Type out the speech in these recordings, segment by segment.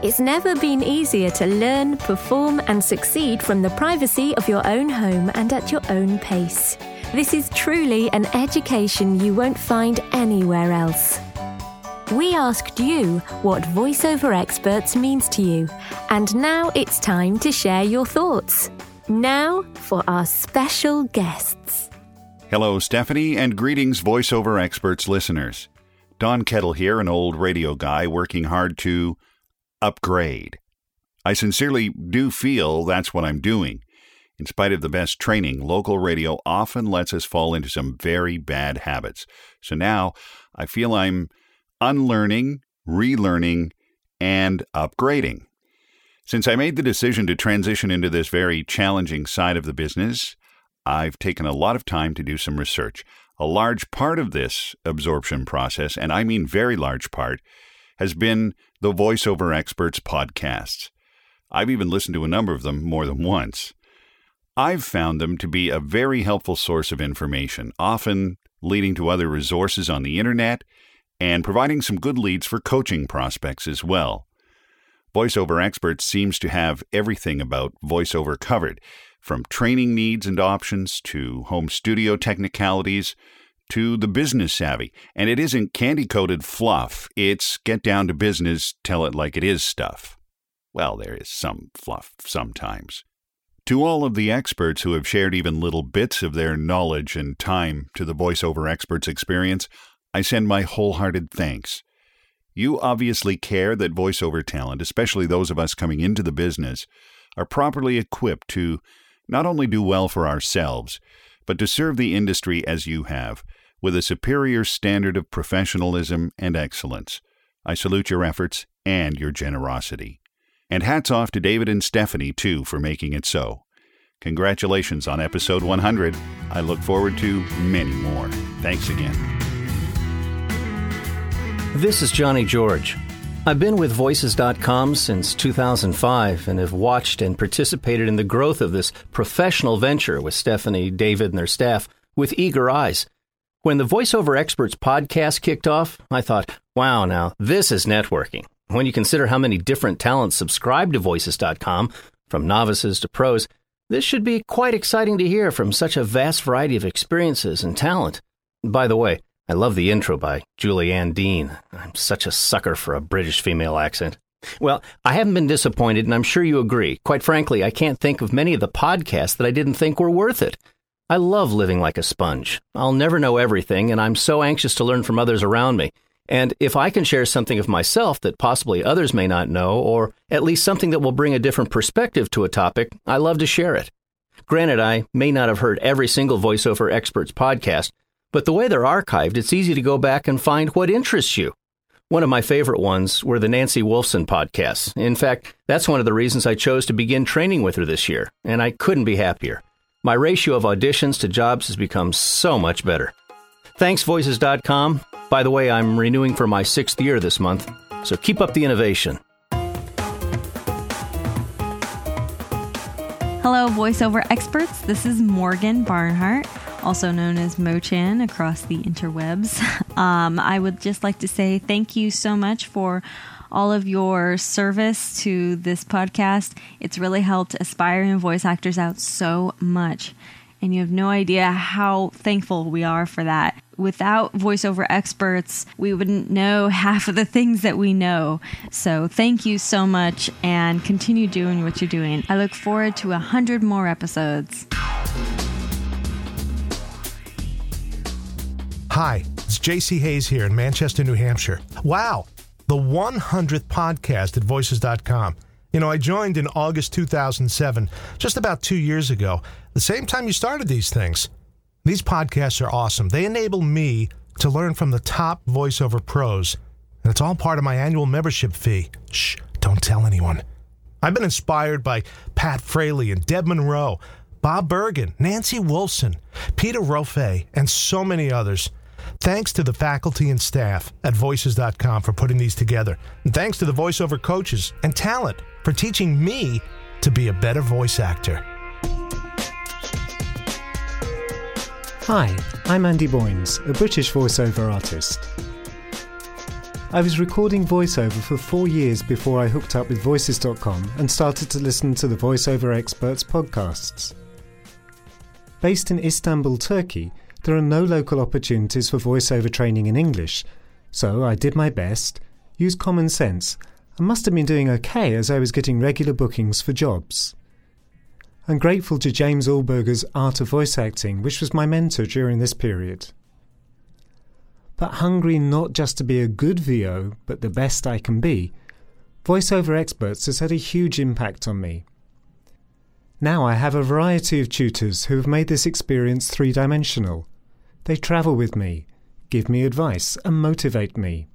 It's never been easier to learn, perform, and succeed from the privacy of your own home and at your own pace. This is truly an education you won't find anywhere else. We asked you what voiceover experts means to you, and now it's time to share your thoughts. Now for our special guests. Hello, Stephanie, and greetings, voiceover experts listeners. Don Kettle here, an old radio guy working hard to upgrade. I sincerely do feel that's what I'm doing. In spite of the best training, local radio often lets us fall into some very bad habits. So now I feel I'm unlearning, relearning, and upgrading. Since I made the decision to transition into this very challenging side of the business, I've taken a lot of time to do some research. A large part of this absorption process, and I mean very large part, has been the VoiceOver Experts podcasts. I've even listened to a number of them more than once. I've found them to be a very helpful source of information, often leading to other resources on the internet and providing some good leads for coaching prospects as well. VoiceOver Experts seems to have everything about voiceover covered, from training needs and options to home studio technicalities to the business savvy. And it isn't candy coated fluff, it's get down to business, tell it like it is stuff. Well, there is some fluff sometimes. To all of the experts who have shared even little bits of their knowledge and time to the VoiceOver Experts experience, I send my wholehearted thanks. You obviously care that voiceover talent, especially those of us coming into the business, are properly equipped to not only do well for ourselves, but to serve the industry as you have, with a superior standard of professionalism and excellence. I salute your efforts and your generosity. And hats off to David and Stephanie, too, for making it so. Congratulations on episode 100. I look forward to many more. Thanks again. This is Johnny George. I've been with Voices.com since 2005 and have watched and participated in the growth of this professional venture with Stephanie, David, and their staff with eager eyes. When the VoiceOver Experts podcast kicked off, I thought, wow, now this is networking. When you consider how many different talents subscribe to Voices.com, from novices to pros, this should be quite exciting to hear from such a vast variety of experiences and talent. By the way, I love the intro by Julie Ann Dean. I'm such a sucker for a British female accent. Well, I haven't been disappointed, and I'm sure you agree. Quite frankly, I can't think of many of the podcasts that I didn't think were worth it. I love living like a sponge. I'll never know everything, and I'm so anxious to learn from others around me. And if I can share something of myself that possibly others may not know, or at least something that will bring a different perspective to a topic, I love to share it. Granted, I may not have heard every single voiceover expert's podcast, but the way they're archived, it's easy to go back and find what interests you. One of my favorite ones were the Nancy Wolfson podcasts. In fact, that's one of the reasons I chose to begin training with her this year, and I couldn't be happier. My ratio of auditions to jobs has become so much better. Thanks, Voices.com. By the way, I'm renewing for my sixth year this month, so keep up the innovation. Hello, voiceover experts. This is Morgan Barnhart, also known as Mochan across the interwebs. Um, I would just like to say thank you so much for all of your service to this podcast. It's really helped aspiring voice actors out so much. And you have no idea how thankful we are for that. Without voiceover experts, we wouldn't know half of the things that we know. So, thank you so much and continue doing what you're doing. I look forward to a hundred more episodes. Hi, it's JC Hayes here in Manchester, New Hampshire. Wow, the 100th podcast at voices.com. You know, I joined in August 2007, just about two years ago, the same time you started these things. These podcasts are awesome. They enable me to learn from the top voiceover pros, and it's all part of my annual membership fee. Shh, don't tell anyone. I've been inspired by Pat Fraley and Deb Munro, Bob Bergen, Nancy Wilson, Peter Rofe, and so many others. Thanks to the faculty and staff at Voices.com for putting these together. And thanks to the voiceover coaches and talent for teaching me to be a better voice actor. Hi, I'm Andy Boynes, a British voiceover artist. I was recording voiceover for four years before I hooked up with Voices.com and started to listen to the VoiceOver Experts podcasts. Based in Istanbul, Turkey, there are no local opportunities for voiceover training in English, so I did my best, used common sense, and must have been doing okay as I was getting regular bookings for jobs. I'm grateful to James Alburger's Art of Voice Acting, which was my mentor during this period. But hungry not just to be a good VO, but the best I can be, VoiceOver Experts has had a huge impact on me. Now I have a variety of tutors who have made this experience three dimensional. They travel with me, give me advice, and motivate me.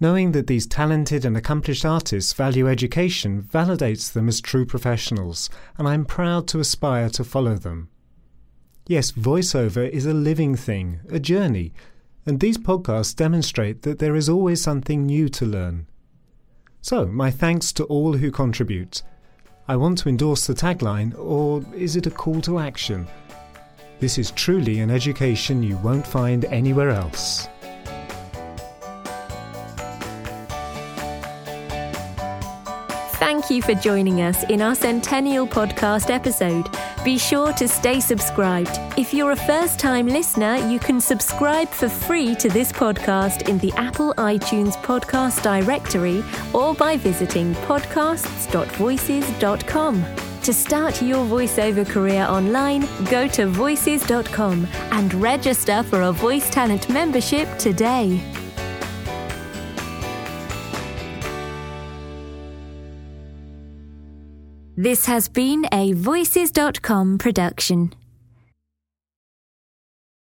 Knowing that these talented and accomplished artists value education validates them as true professionals, and I'm proud to aspire to follow them. Yes, voiceover is a living thing, a journey, and these podcasts demonstrate that there is always something new to learn. So, my thanks to all who contribute. I want to endorse the tagline, or is it a call to action? This is truly an education you won't find anywhere else. Thank you for joining us in our Centennial Podcast episode. Be sure to stay subscribed. If you're a first time listener, you can subscribe for free to this podcast in the Apple iTunes podcast directory or by visiting podcasts.voices.com. To start your voiceover career online, go to voices.com and register for a Voice Talent membership today. This has been a Voices.com production.